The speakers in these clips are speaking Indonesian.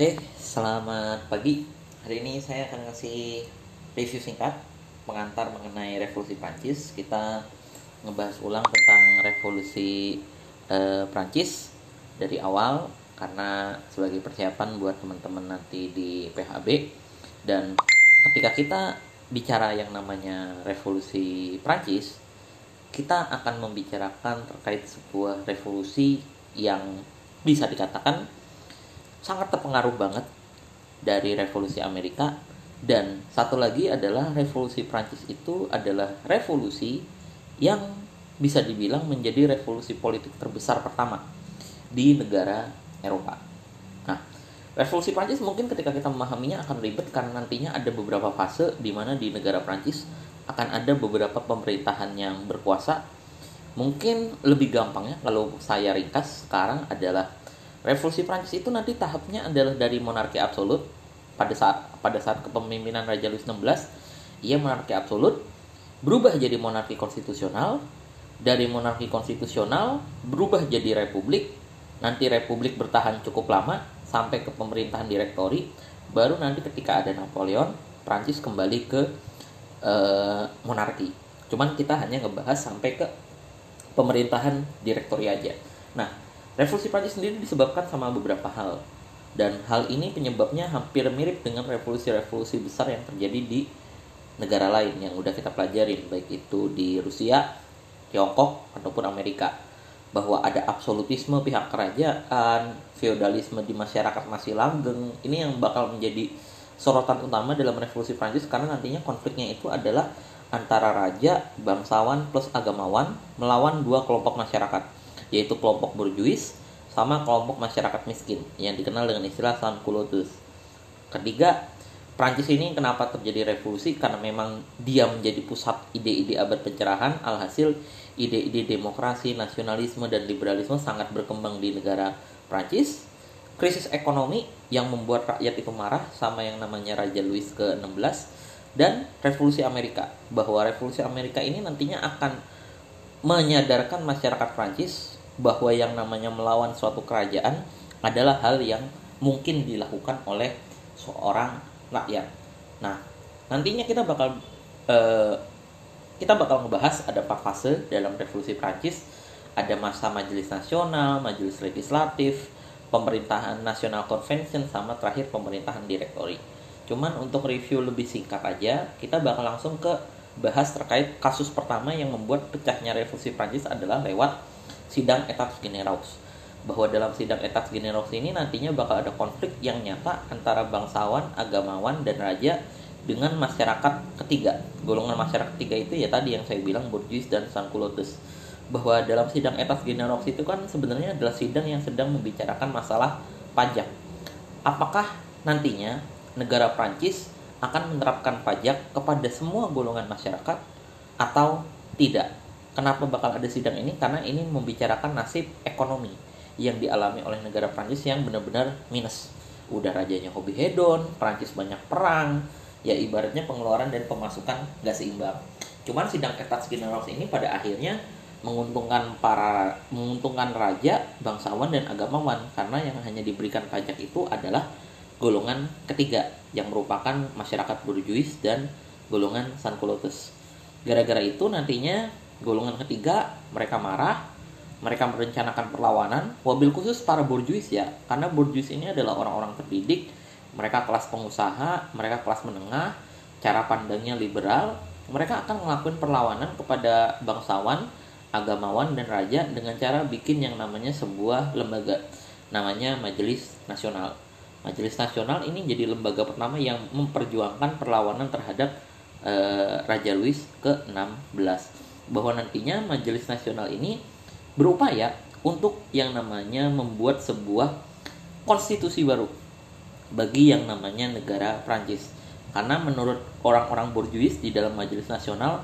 Oke, selamat pagi. Hari ini saya akan ngasih review singkat pengantar mengenai revolusi Prancis. Kita ngebahas ulang tentang revolusi eh, Prancis dari awal karena sebagai persiapan buat teman-teman nanti di PHB dan ketika kita bicara yang namanya revolusi Prancis, kita akan membicarakan terkait sebuah revolusi yang bisa dikatakan sangat terpengaruh banget dari revolusi Amerika dan satu lagi adalah revolusi Prancis itu adalah revolusi yang bisa dibilang menjadi revolusi politik terbesar pertama di negara Eropa. Nah, revolusi Prancis mungkin ketika kita memahaminya akan ribet karena nantinya ada beberapa fase di mana di negara Prancis akan ada beberapa pemerintahan yang berkuasa. Mungkin lebih gampangnya kalau saya ringkas sekarang adalah Revolusi Prancis itu nanti tahapnya adalah dari monarki absolut. Pada saat pada saat kepemimpinan Raja Louis XVI ia monarki absolut berubah jadi monarki konstitusional. Dari monarki konstitusional berubah jadi republik. Nanti republik bertahan cukup lama sampai ke pemerintahan direktori. Baru nanti ketika ada Napoleon Prancis kembali ke uh, monarki. Cuman kita hanya ngebahas sampai ke pemerintahan direktori aja. Nah Revolusi Prancis sendiri disebabkan sama beberapa hal. Dan hal ini penyebabnya hampir mirip dengan revolusi-revolusi besar yang terjadi di negara lain yang udah kita pelajarin, baik itu di Rusia, Tiongkok, ataupun Amerika. Bahwa ada absolutisme pihak kerajaan, feodalisme di masyarakat masih langgeng. Ini yang bakal menjadi sorotan utama dalam revolusi Prancis karena nantinya konfliknya itu adalah antara raja, bangsawan plus agamawan melawan dua kelompok masyarakat yaitu kelompok burjuis sama kelompok masyarakat miskin yang dikenal dengan istilah sansculottus. Ketiga, Prancis ini kenapa terjadi revolusi karena memang dia menjadi pusat ide-ide abad pencerahan alhasil ide-ide demokrasi, nasionalisme dan liberalisme sangat berkembang di negara Prancis. Krisis ekonomi yang membuat rakyat itu marah sama yang namanya Raja Louis ke-16 dan revolusi Amerika bahwa revolusi Amerika ini nantinya akan menyadarkan masyarakat Prancis bahwa yang namanya melawan suatu kerajaan adalah hal yang mungkin dilakukan oleh seorang rakyat. Nah, nantinya kita bakal uh, kita bakal ngebahas ada empat fase dalam revolusi Prancis. Ada masa majelis nasional, majelis legislatif, pemerintahan nasional convention, sama terakhir pemerintahan direktori. Cuman untuk review lebih singkat aja, kita bakal langsung ke bahas terkait kasus pertama yang membuat pecahnya revolusi Prancis adalah lewat sidang etats generaus bahwa dalam sidang etats generaus ini nantinya bakal ada konflik yang nyata antara bangsawan, agamawan, dan raja dengan masyarakat ketiga. Golongan masyarakat ketiga itu ya tadi yang saya bilang Borges dan Sansculottus. Bahwa dalam sidang etats generaus itu kan sebenarnya adalah sidang yang sedang membicarakan masalah pajak. Apakah nantinya negara Prancis akan menerapkan pajak kepada semua golongan masyarakat atau tidak? Kenapa bakal ada sidang ini? Karena ini membicarakan nasib ekonomi yang dialami oleh negara Prancis yang benar-benar minus. Udah rajanya hobi hedon, Prancis banyak perang, ya ibaratnya pengeluaran dan pemasukan gak seimbang. Cuman sidang Etats Generals ini pada akhirnya menguntungkan para menguntungkan raja, bangsawan dan agamawan karena yang hanya diberikan pajak itu adalah golongan ketiga yang merupakan masyarakat burjuis dan golongan sansculottus. Gara-gara itu nantinya golongan ketiga mereka marah mereka merencanakan perlawanan. Wabil khusus para borjuis ya karena borjuis ini adalah orang-orang terdidik. Mereka kelas pengusaha mereka kelas menengah cara pandangnya liberal. Mereka akan melakukan perlawanan kepada bangsawan agamawan dan raja dengan cara bikin yang namanya sebuah lembaga. Namanya Majelis Nasional. Majelis Nasional ini jadi lembaga pertama yang memperjuangkan perlawanan terhadap uh, Raja Louis ke-16 bahwa nantinya Majelis Nasional ini berupaya untuk yang namanya membuat sebuah konstitusi baru bagi yang namanya negara Prancis. Karena menurut orang-orang borjuis di dalam Majelis Nasional,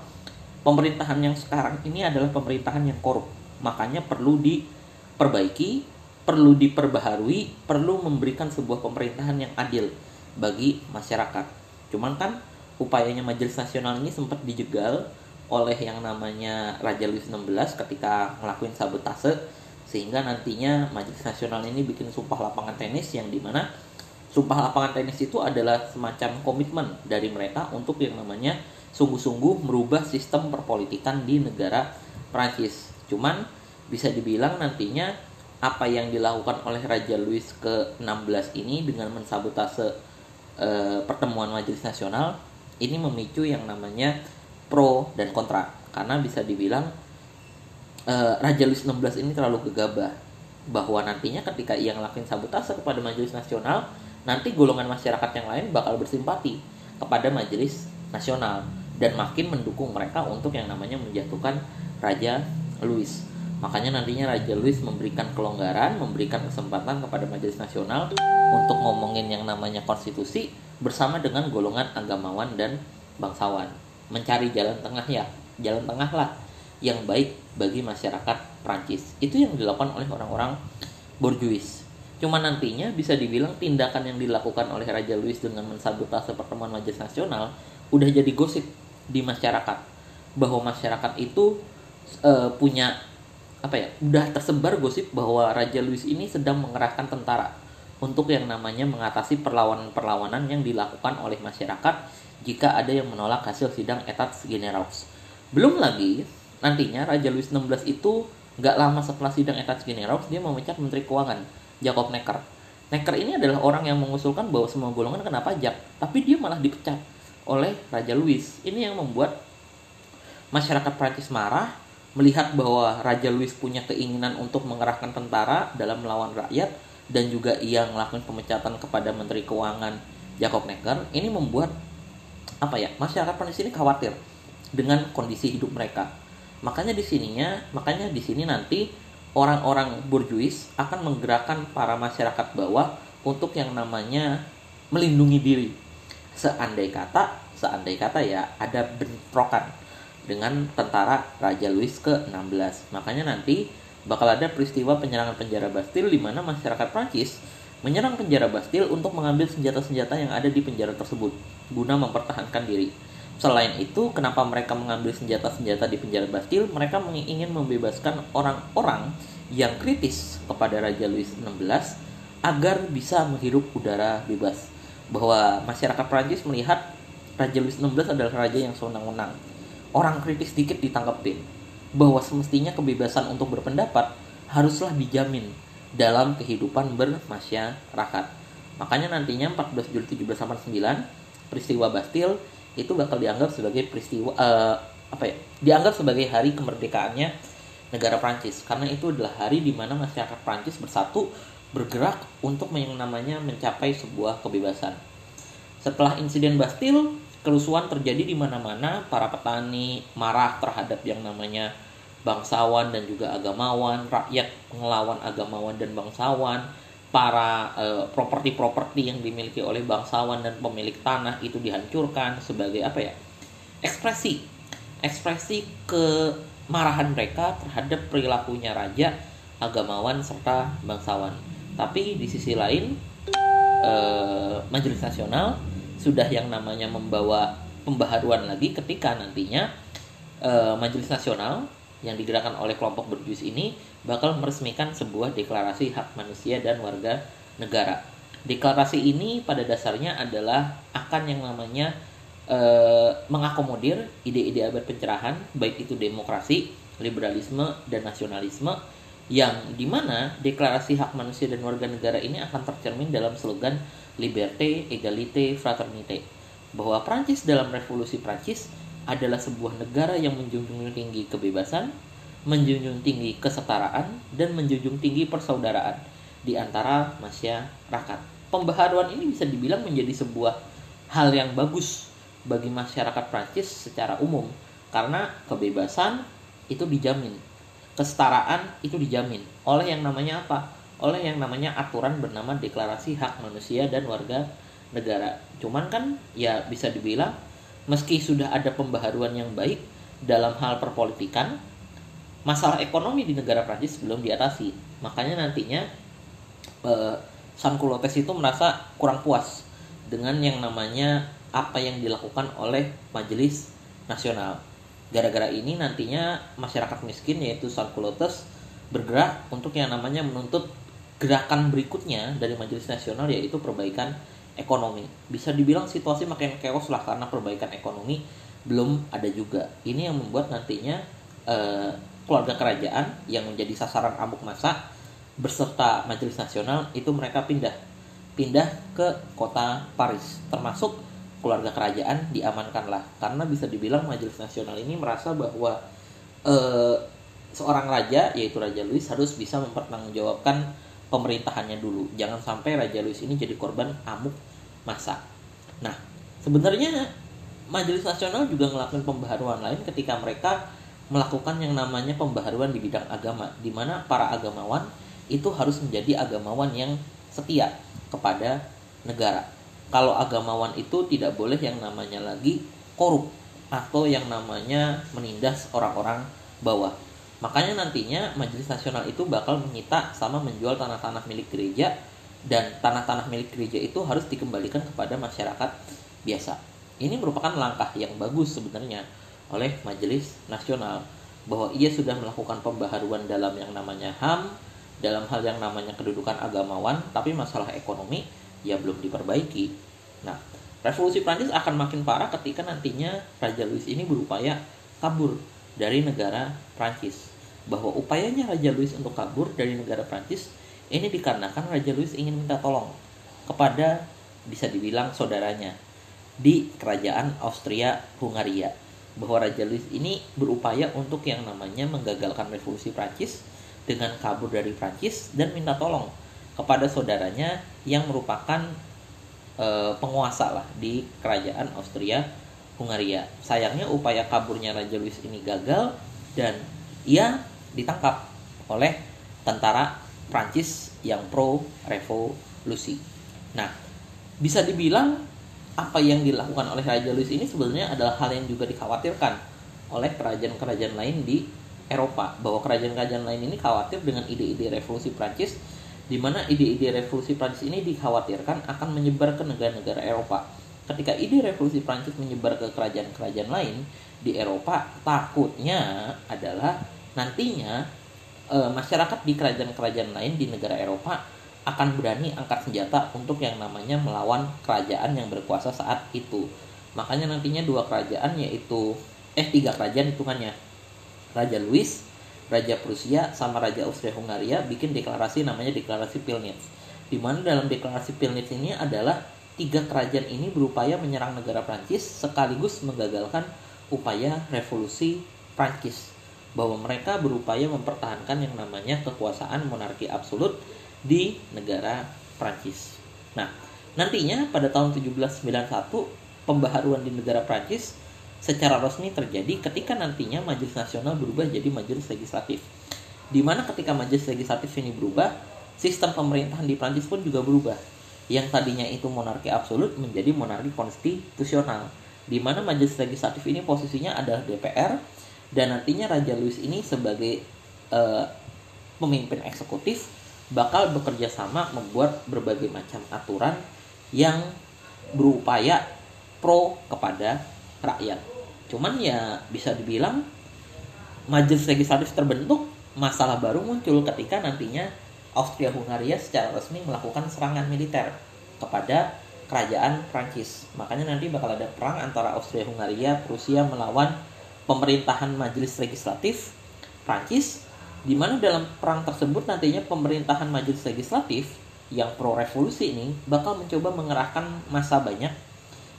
pemerintahan yang sekarang ini adalah pemerintahan yang korup. Makanya perlu diperbaiki, perlu diperbaharui, perlu memberikan sebuah pemerintahan yang adil bagi masyarakat. Cuman kan upayanya Majelis Nasional ini sempat dijegal oleh yang namanya Raja Louis XVI ketika ngelakuin sabotase sehingga nantinya Majelis Nasional ini bikin sumpah lapangan tenis yang di mana Sumpah lapangan tenis itu adalah semacam komitmen dari mereka untuk yang namanya sungguh-sungguh merubah sistem perpolitikan di negara Prancis. Cuman bisa dibilang nantinya apa yang dilakukan oleh Raja Louis ke-16 ini dengan mensabotase e, pertemuan Majelis Nasional ini memicu yang namanya pro dan kontra karena bisa dibilang e, Raja Louis 16 ini terlalu gegabah bahwa nantinya ketika ia ngelakuin sabotase kepada Majelis Nasional nanti golongan masyarakat yang lain bakal bersimpati kepada majelis nasional dan makin mendukung mereka untuk yang namanya menjatuhkan Raja Louis. Makanya nantinya Raja Louis memberikan kelonggaran, memberikan kesempatan kepada Majelis Nasional untuk ngomongin yang namanya konstitusi bersama dengan golongan agamawan dan bangsawan. Mencari jalan tengah ya, jalan tengah lah yang baik bagi masyarakat Prancis. Itu yang dilakukan oleh orang-orang borjuis. Cuma nantinya bisa dibilang tindakan yang dilakukan oleh Raja Louis dengan mensabotase pertemuan Majelis Nasional udah jadi gosip di masyarakat bahwa masyarakat itu uh, punya apa ya udah tersebar gosip bahwa Raja Louis ini sedang mengerahkan tentara untuk yang namanya mengatasi perlawanan-perlawanan yang dilakukan oleh masyarakat jika ada yang menolak hasil sidang etats generals. Belum lagi nantinya Raja Louis XVI itu nggak lama setelah sidang etats generals dia memecat Menteri Keuangan Jacob Necker. Necker ini adalah orang yang mengusulkan bahwa semua golongan kena pajak, tapi dia malah dipecat oleh Raja Louis. Ini yang membuat masyarakat Prancis marah melihat bahwa Raja Louis punya keinginan untuk mengerahkan tentara dalam melawan rakyat dan juga ia melakukan pemecatan kepada Menteri Keuangan Jacob Necker. Ini membuat apa ya masyarakat Prancis ini khawatir dengan kondisi hidup mereka. Makanya di sininya, makanya di sini nanti orang-orang burjuis akan menggerakkan para masyarakat bawah untuk yang namanya melindungi diri. Seandai kata, seandai kata ya ada bentrokan dengan tentara Raja Louis ke-16. Makanya nanti bakal ada peristiwa penyerangan penjara Bastille di mana masyarakat Prancis menyerang penjara Bastille untuk mengambil senjata-senjata yang ada di penjara tersebut guna mempertahankan diri. Selain itu, kenapa mereka mengambil senjata-senjata di penjara Bastille? Mereka ingin membebaskan orang-orang yang kritis kepada Raja Louis XVI agar bisa menghirup udara bebas. Bahwa masyarakat Prancis melihat Raja Louis XVI adalah raja yang sewenang-wenang. Orang kritis sedikit ditangkapin. Bahwa semestinya kebebasan untuk berpendapat haruslah dijamin dalam kehidupan bermasyarakat. Makanya nantinya 14 Juli 1789 peristiwa Bastille itu bakal dianggap sebagai peristiwa uh, apa ya dianggap sebagai hari kemerdekaannya negara Prancis karena itu adalah hari di mana masyarakat Prancis bersatu bergerak untuk yang namanya mencapai sebuah kebebasan. Setelah insiden Bastille, kerusuhan terjadi di mana-mana, para petani marah terhadap yang namanya bangsawan dan juga agamawan, rakyat melawan agamawan dan bangsawan, para uh, properti-properti yang dimiliki oleh bangsawan dan pemilik tanah itu dihancurkan sebagai apa ya? Ekspresi. Ekspresi kemarahan mereka terhadap perilakunya raja agamawan serta bangsawan. Tapi di sisi lain uh, majelis nasional sudah yang namanya membawa pembaharuan lagi ketika nantinya uh, majelis nasional yang digerakkan oleh kelompok berjus ini bakal meresmikan sebuah deklarasi hak manusia dan warga negara. Deklarasi ini pada dasarnya adalah akan yang namanya e, mengakomodir ide-ide abad pencerahan, baik itu demokrasi, liberalisme, dan nasionalisme, yang di mana deklarasi hak manusia dan warga negara ini akan tercermin dalam slogan Liberté, Égalité, Fraternité. Bahwa Prancis dalam revolusi Prancis adalah sebuah negara yang menjunjung tinggi kebebasan, menjunjung tinggi kesetaraan, dan menjunjung tinggi persaudaraan di antara masyarakat. Pembaharuan ini bisa dibilang menjadi sebuah hal yang bagus bagi masyarakat Prancis secara umum karena kebebasan itu dijamin, kesetaraan itu dijamin oleh yang namanya apa? Oleh yang namanya aturan bernama Deklarasi Hak Manusia dan Warga Negara. Cuman kan ya bisa dibilang meski sudah ada pembaharuan yang baik dalam hal perpolitikan, masalah ekonomi di negara Prancis belum diatasi. Makanya nantinya eh, Sankulotes itu merasa kurang puas dengan yang namanya apa yang dilakukan oleh Majelis Nasional. Gara-gara ini nantinya masyarakat miskin yaitu Sankulotes bergerak untuk yang namanya menuntut gerakan berikutnya dari Majelis Nasional yaitu perbaikan ekonomi. Bisa dibilang situasi makin chaos lah karena perbaikan ekonomi belum ada juga. Ini yang membuat nantinya eh, keluarga kerajaan yang menjadi sasaran amuk masa beserta Majelis Nasional itu mereka pindah pindah ke kota Paris termasuk keluarga kerajaan diamankanlah karena bisa dibilang Majelis Nasional ini merasa bahwa eh, seorang raja yaitu Raja Louis harus bisa mempertanggungjawabkan pemerintahannya dulu. Jangan sampai Raja Louis ini jadi korban amuk masa. Nah, sebenarnya Majelis Nasional juga melakukan pembaharuan lain ketika mereka melakukan yang namanya pembaharuan di bidang agama, di mana para agamawan itu harus menjadi agamawan yang setia kepada negara. Kalau agamawan itu tidak boleh yang namanya lagi korup atau yang namanya menindas orang-orang bawah. Makanya nantinya Majelis Nasional itu bakal menyita sama menjual tanah-tanah milik gereja dan tanah-tanah milik gereja itu harus dikembalikan kepada masyarakat biasa. Ini merupakan langkah yang bagus sebenarnya oleh Majelis Nasional bahwa ia sudah melakukan pembaharuan dalam yang namanya HAM, dalam hal yang namanya kedudukan agamawan, tapi masalah ekonomi ya belum diperbaiki. Nah, revolusi Prancis akan makin parah ketika nantinya Raja Louis ini berupaya kabur dari negara Prancis. Bahwa upayanya Raja Louis untuk kabur dari negara Prancis ini dikarenakan Raja Louis ingin minta tolong kepada bisa dibilang saudaranya di kerajaan Austria Hungaria bahwa Raja Louis ini berupaya untuk yang namanya menggagalkan revolusi Prancis dengan kabur dari Prancis dan minta tolong kepada saudaranya yang merupakan e, penguasa lah di kerajaan Austria Hungaria. Sayangnya upaya kaburnya Raja Louis ini gagal dan ia ditangkap oleh tentara Prancis yang pro revolusi. Nah, bisa dibilang apa yang dilakukan oleh Raja Louis ini sebenarnya adalah hal yang juga dikhawatirkan oleh kerajaan-kerajaan lain di Eropa bahwa kerajaan-kerajaan lain ini khawatir dengan ide-ide revolusi Prancis di mana ide-ide revolusi Prancis ini dikhawatirkan akan menyebar ke negara-negara Eropa ketika ide revolusi Prancis menyebar ke kerajaan-kerajaan lain di Eropa, takutnya adalah nantinya e, masyarakat di kerajaan-kerajaan lain di negara Eropa akan berani angkat senjata untuk yang namanya melawan kerajaan yang berkuasa saat itu. Makanya nantinya dua kerajaan yaitu eh tiga kerajaan hitungannya. Raja Louis, Raja Prusia sama Raja Austria Hungaria bikin deklarasi namanya deklarasi Pilnitz. Di mana dalam deklarasi Pilnitz ini adalah tiga kerajaan ini berupaya menyerang negara Prancis sekaligus menggagalkan upaya revolusi Prancis bahwa mereka berupaya mempertahankan yang namanya kekuasaan monarki absolut di negara Prancis. Nah, nantinya pada tahun 1791 pembaharuan di negara Prancis secara resmi terjadi ketika nantinya Majelis Nasional berubah jadi Majelis Legislatif. Di mana ketika Majelis Legislatif ini berubah, sistem pemerintahan di Prancis pun juga berubah yang tadinya itu monarki absolut menjadi monarki konstitusional di mana majelis legislatif ini posisinya adalah DPR dan nantinya Raja Louis ini sebagai uh, pemimpin eksekutif bakal bekerja sama membuat berbagai macam aturan yang berupaya pro kepada rakyat. Cuman ya bisa dibilang majelis legislatif terbentuk masalah baru muncul ketika nantinya Austria-Hungaria secara resmi melakukan serangan militer kepada kerajaan Prancis. Makanya nanti bakal ada perang antara Austria-Hungaria, Prusia melawan pemerintahan majelis legislatif Prancis di mana dalam perang tersebut nantinya pemerintahan majelis legislatif yang pro revolusi ini bakal mencoba mengerahkan masa banyak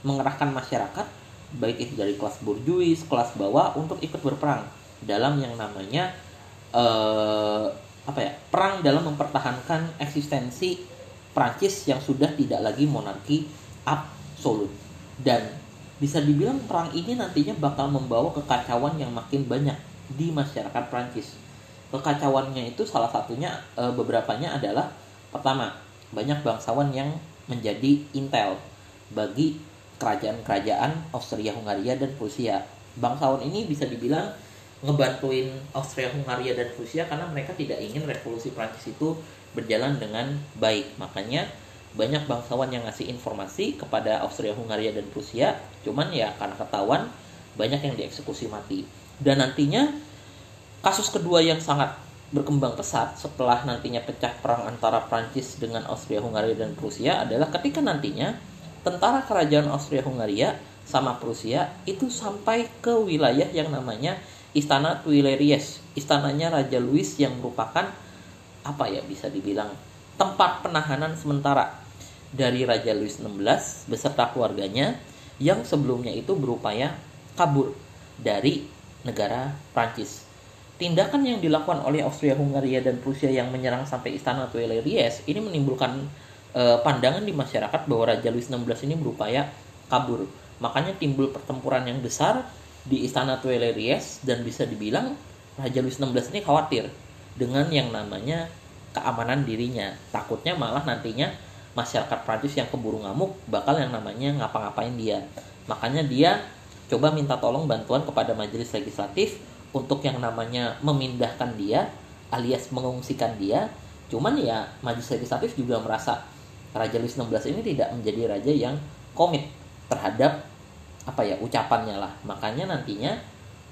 mengerahkan masyarakat baik itu dari kelas burjuis, kelas bawah untuk ikut berperang dalam yang namanya eh, apa ya perang dalam mempertahankan eksistensi Prancis yang sudah tidak lagi monarki absolut. Dan bisa dibilang perang ini nantinya bakal membawa kekacauan yang makin banyak di masyarakat Prancis. Kekacauannya itu salah satunya e, beberapanya adalah pertama banyak bangsawan yang menjadi intel bagi kerajaan-kerajaan Austria Hungaria dan Prusia. Bangsawan ini bisa dibilang ngebantuin Austria Hungaria dan Rusia karena mereka tidak ingin revolusi Prancis itu berjalan dengan baik makanya banyak bangsawan yang ngasih informasi kepada Austria Hungaria dan Rusia cuman ya karena ketahuan banyak yang dieksekusi mati. Dan nantinya kasus kedua yang sangat berkembang pesat setelah nantinya pecah perang antara Prancis dengan Austria-Hungaria dan Prusia adalah ketika nantinya tentara kerajaan Austria-Hungaria sama Prusia itu sampai ke wilayah yang namanya Istana Tuileries, istananya Raja Louis yang merupakan apa ya bisa dibilang tempat penahanan sementara dari Raja Louis XVI beserta keluarganya yang sebelumnya itu berupaya kabur dari negara Prancis. Tindakan yang dilakukan oleh Austria-Hungaria dan Prusia yang menyerang sampai istana Tuileries ini menimbulkan e, pandangan di masyarakat bahwa Raja Louis XVI ini berupaya kabur. Makanya timbul pertempuran yang besar di istana Tuileries dan bisa dibilang Raja Louis XVI ini khawatir dengan yang namanya keamanan dirinya. Takutnya malah nantinya masyarakat Prancis yang keburu ngamuk bakal yang namanya ngapa-ngapain dia. Makanya dia coba minta tolong bantuan kepada majelis legislatif untuk yang namanya memindahkan dia alias mengungsikan dia cuman ya majelis legislatif juga merasa Raja Louis XVI ini tidak menjadi raja yang komit terhadap apa ya ucapannya lah makanya nantinya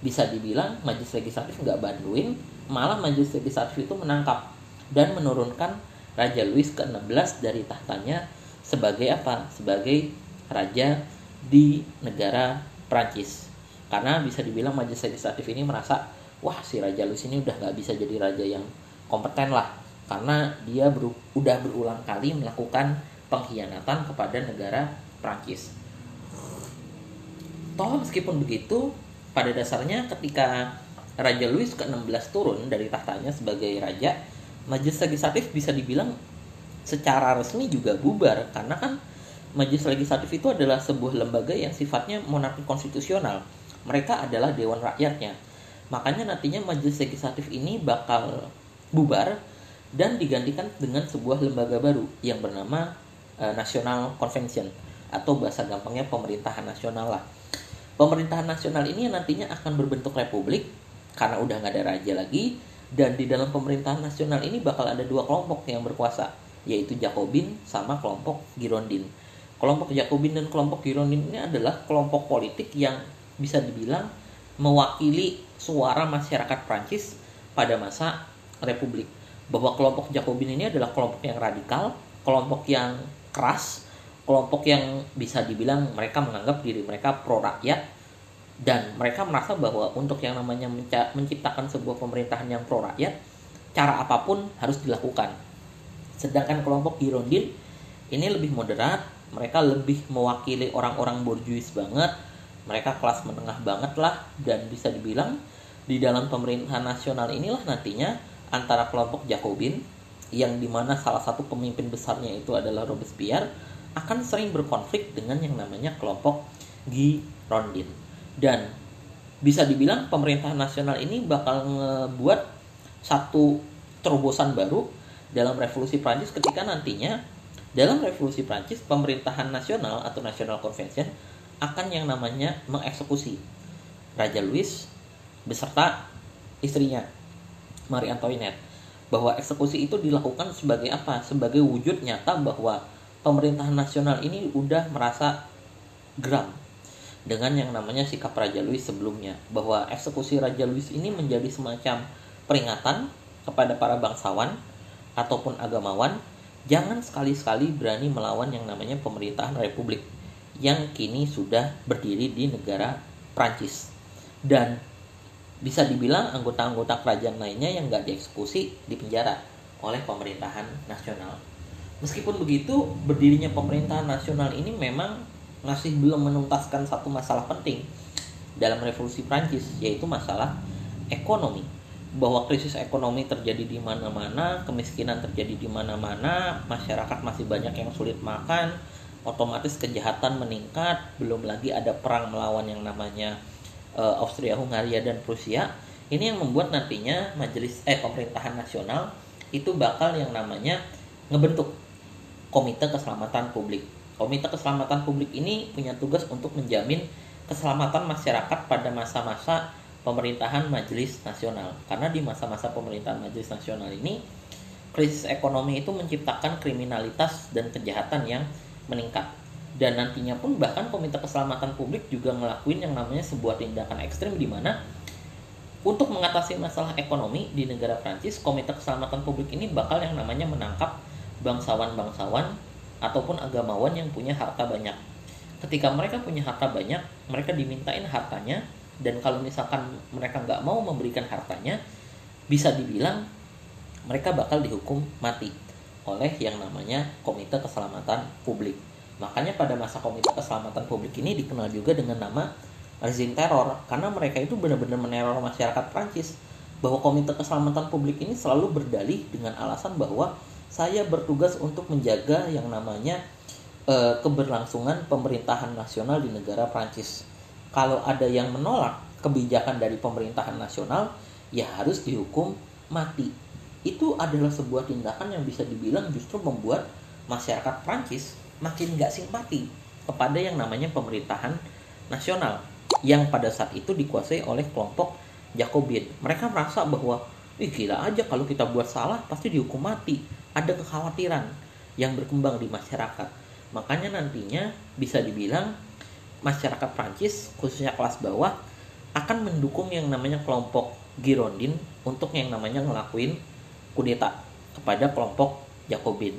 bisa dibilang majelis legislatif nggak bantuin malah majelis legislatif itu menangkap dan menurunkan Raja Louis ke-16 dari tahtanya sebagai apa? Sebagai raja di negara Prancis karena bisa dibilang majelis legislatif ini merasa wah si Raja Louis ini udah nggak bisa jadi raja yang kompeten lah karena dia ber, udah berulang kali melakukan pengkhianatan kepada negara Prancis. Toh meskipun begitu, pada dasarnya ketika Raja Louis ke-16 turun dari tahtanya sebagai raja, majelis legislatif bisa dibilang secara resmi juga bubar karena kan majelis legislatif itu adalah sebuah lembaga yang sifatnya monarki konstitusional mereka adalah dewan rakyatnya. Makanya nantinya majelis legislatif ini bakal bubar dan digantikan dengan sebuah lembaga baru yang bernama uh, National Convention atau bahasa gampangnya pemerintahan nasional lah. Pemerintahan nasional ini nantinya akan berbentuk republik karena udah nggak ada raja lagi dan di dalam pemerintahan nasional ini bakal ada dua kelompok yang berkuasa yaitu Jacobin sama kelompok Girondin. Kelompok Jacobin dan kelompok Girondin ini adalah kelompok politik yang bisa dibilang mewakili suara masyarakat Prancis pada masa Republik. Bahwa kelompok Jacobin ini adalah kelompok yang radikal, kelompok yang keras, kelompok yang bisa dibilang mereka menganggap diri mereka pro rakyat dan mereka merasa bahwa untuk yang namanya menciptakan sebuah pemerintahan yang pro rakyat, cara apa pun harus dilakukan. Sedangkan kelompok Girondin ini lebih moderat, mereka lebih mewakili orang-orang borjuis banget, mereka kelas menengah banget lah dan bisa dibilang di dalam pemerintahan nasional inilah nantinya antara kelompok Jacobin yang di mana salah satu pemimpin besarnya itu adalah Robespierre akan sering berkonflik dengan yang namanya kelompok Guy Rondin dan bisa dibilang pemerintahan nasional ini bakal ngebuat satu terobosan baru dalam revolusi Prancis ketika nantinya dalam revolusi Prancis pemerintahan nasional atau National Convention akan yang namanya mengeksekusi Raja Louis beserta istrinya Marie Antoinette bahwa eksekusi itu dilakukan sebagai apa? Sebagai wujud nyata bahwa pemerintahan nasional ini udah merasa geram dengan yang namanya sikap Raja Louis sebelumnya bahwa eksekusi Raja Louis ini menjadi semacam peringatan kepada para bangsawan ataupun agamawan jangan sekali-sekali berani melawan yang namanya pemerintahan republik yang kini sudah berdiri di negara Prancis. Dan bisa dibilang anggota-anggota kerajaan lainnya yang nggak dieksekusi di penjara oleh pemerintahan nasional. Meskipun begitu, berdirinya pemerintahan nasional ini memang masih belum menuntaskan satu masalah penting dalam revolusi Prancis, yaitu masalah ekonomi. Bahwa krisis ekonomi terjadi di mana-mana, kemiskinan terjadi di mana-mana, masyarakat masih banyak yang sulit makan, otomatis kejahatan meningkat belum lagi ada perang melawan yang namanya uh, Austria Hungaria dan Prusia ini yang membuat nantinya majelis eh pemerintahan nasional itu bakal yang namanya ngebentuk komite keselamatan publik komite keselamatan publik ini punya tugas untuk menjamin keselamatan masyarakat pada masa-masa pemerintahan majelis nasional. Karena di masa-masa pemerintahan majelis nasional ini krisis ekonomi itu menciptakan kriminalitas dan kejahatan yang meningkat. Dan nantinya pun bahkan komite keselamatan publik juga ngelakuin yang namanya sebuah tindakan ekstrim di mana untuk mengatasi masalah ekonomi di negara Prancis, Komite Keselamatan Publik ini bakal yang namanya menangkap bangsawan-bangsawan ataupun agamawan yang punya harta banyak. Ketika mereka punya harta banyak, mereka dimintain hartanya dan kalau misalkan mereka nggak mau memberikan hartanya, bisa dibilang mereka bakal dihukum mati oleh yang namanya Komite Keselamatan Publik. Makanya pada masa Komite Keselamatan Publik ini dikenal juga dengan nama rezim teror karena mereka itu benar-benar meneror masyarakat Prancis bahwa Komite Keselamatan Publik ini selalu berdalih dengan alasan bahwa saya bertugas untuk menjaga yang namanya e, keberlangsungan pemerintahan nasional di negara Prancis. Kalau ada yang menolak kebijakan dari pemerintahan nasional, ya harus dihukum mati. Itu adalah sebuah tindakan yang bisa dibilang justru membuat masyarakat Prancis makin nggak simpati kepada yang namanya pemerintahan nasional yang pada saat itu dikuasai oleh kelompok Jacobin. Mereka merasa bahwa, ih gila aja kalau kita buat salah pasti dihukum mati. Ada kekhawatiran yang berkembang di masyarakat. Makanya nantinya bisa dibilang masyarakat Prancis khususnya kelas bawah akan mendukung yang namanya kelompok Girondin untuk yang namanya ngelakuin kudeta kepada kelompok Jacobin.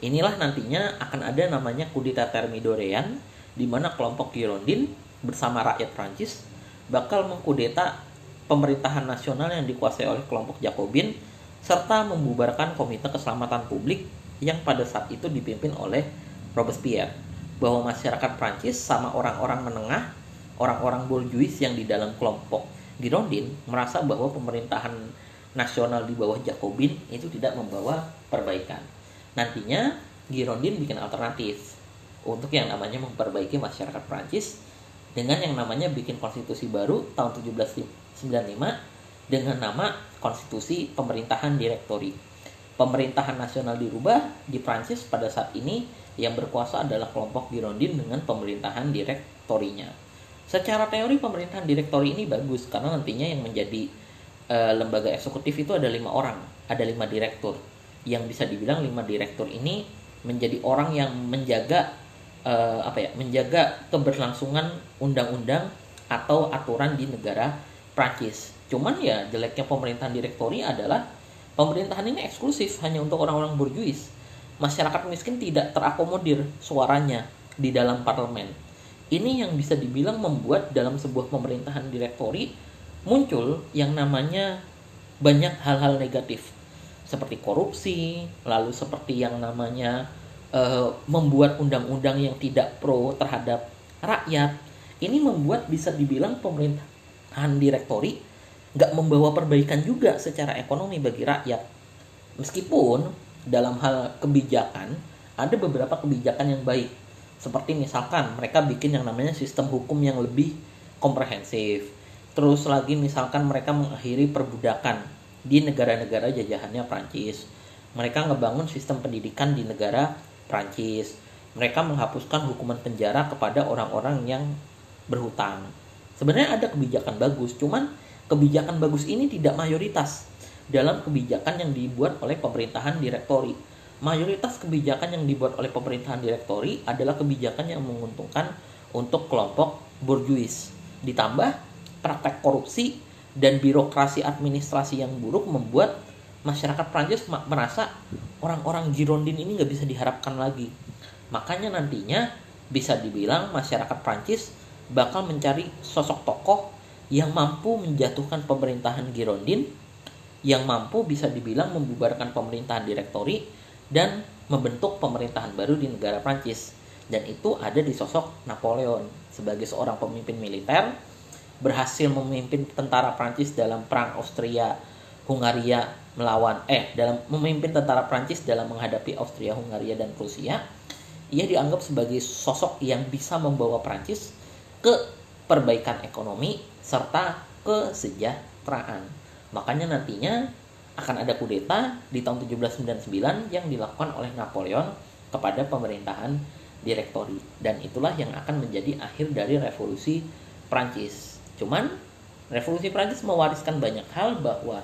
Inilah nantinya akan ada namanya kudeta Thermidorean di mana kelompok Girondin bersama rakyat Prancis bakal mengkudeta pemerintahan nasional yang dikuasai oleh kelompok Jacobin serta membubarkan Komite Keselamatan Publik yang pada saat itu dipimpin oleh Robespierre bahwa masyarakat Prancis sama orang-orang menengah, orang-orang bourgeois yang di dalam kelompok Girondin merasa bahwa pemerintahan nasional di bawah Jacobin itu tidak membawa perbaikan. Nantinya Girondin bikin alternatif untuk yang namanya memperbaiki masyarakat Prancis dengan yang namanya bikin konstitusi baru tahun 1795 dengan nama Konstitusi Pemerintahan Direktori. Pemerintahan nasional dirubah di Prancis pada saat ini yang berkuasa adalah kelompok Girondin dengan pemerintahan direktorinya. Secara teori pemerintahan direktori ini bagus karena nantinya yang menjadi e, lembaga eksekutif itu ada lima orang, ada lima direktur. Yang bisa dibilang lima direktur ini menjadi orang yang menjaga uh, apa ya menjaga keberlangsungan undang-undang atau aturan di negara Prancis. Cuman ya jeleknya pemerintahan direktori adalah pemerintahan ini eksklusif hanya untuk orang-orang burjuis. Masyarakat miskin tidak terakomodir suaranya di dalam parlemen. Ini yang bisa dibilang membuat dalam sebuah pemerintahan direktori muncul yang namanya banyak hal-hal negatif seperti korupsi, lalu seperti yang namanya uh, membuat undang-undang yang tidak pro terhadap rakyat ini membuat bisa dibilang pemerintahan direktori nggak membawa perbaikan juga secara ekonomi bagi rakyat meskipun dalam hal kebijakan ada beberapa kebijakan yang baik seperti misalkan mereka bikin yang namanya sistem hukum yang lebih komprehensif terus lagi misalkan mereka mengakhiri perbudakan di negara-negara jajahannya Prancis mereka ngebangun sistem pendidikan di negara Prancis. Mereka menghapuskan hukuman penjara kepada orang-orang yang berhutang. Sebenarnya ada kebijakan bagus, cuman kebijakan bagus ini tidak mayoritas dalam kebijakan yang dibuat oleh pemerintahan direktori. Mayoritas kebijakan yang dibuat oleh pemerintahan direktori adalah kebijakan yang menguntungkan untuk kelompok borjuis. Ditambah praktek korupsi dan birokrasi administrasi yang buruk membuat masyarakat Prancis merasa orang-orang Girondin ini nggak bisa diharapkan lagi. Makanya nantinya bisa dibilang masyarakat Prancis bakal mencari sosok tokoh yang mampu menjatuhkan pemerintahan Girondin, yang mampu bisa dibilang membubarkan pemerintahan direktori dan membentuk pemerintahan baru di negara Prancis. Dan itu ada di sosok Napoleon sebagai seorang pemimpin militer berhasil memimpin tentara Prancis dalam perang Austria Hungaria melawan eh dalam memimpin tentara Prancis dalam menghadapi Austria, Hungaria dan Prusia, ia dianggap sebagai sosok yang bisa membawa Prancis ke perbaikan ekonomi serta kesejahteraan. Makanya nantinya akan ada kudeta di tahun 1799 yang dilakukan oleh Napoleon kepada pemerintahan direktori dan itulah yang akan menjadi akhir dari revolusi Prancis. Cuman revolusi Prancis mewariskan banyak hal bahwa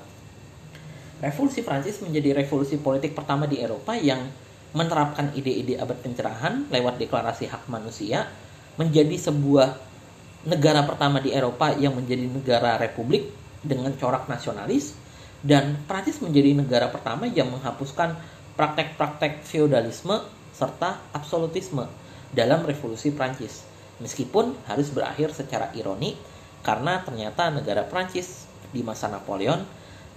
Revolusi Prancis menjadi revolusi politik pertama di Eropa yang menerapkan ide-ide abad pencerahan lewat deklarasi hak manusia menjadi sebuah negara pertama di Eropa yang menjadi negara republik dengan corak nasionalis dan Prancis menjadi negara pertama yang menghapuskan praktek-praktek feodalisme serta absolutisme dalam revolusi Prancis. Meskipun harus berakhir secara ironi karena ternyata negara Prancis di masa Napoleon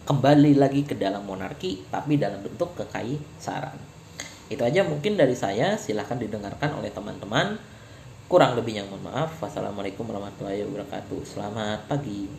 kembali lagi ke dalam monarki tapi dalam bentuk kekaisaran. Itu aja mungkin dari saya, silahkan didengarkan oleh teman-teman. Kurang lebihnya mohon maaf. Wassalamualaikum warahmatullahi wabarakatuh. Selamat pagi.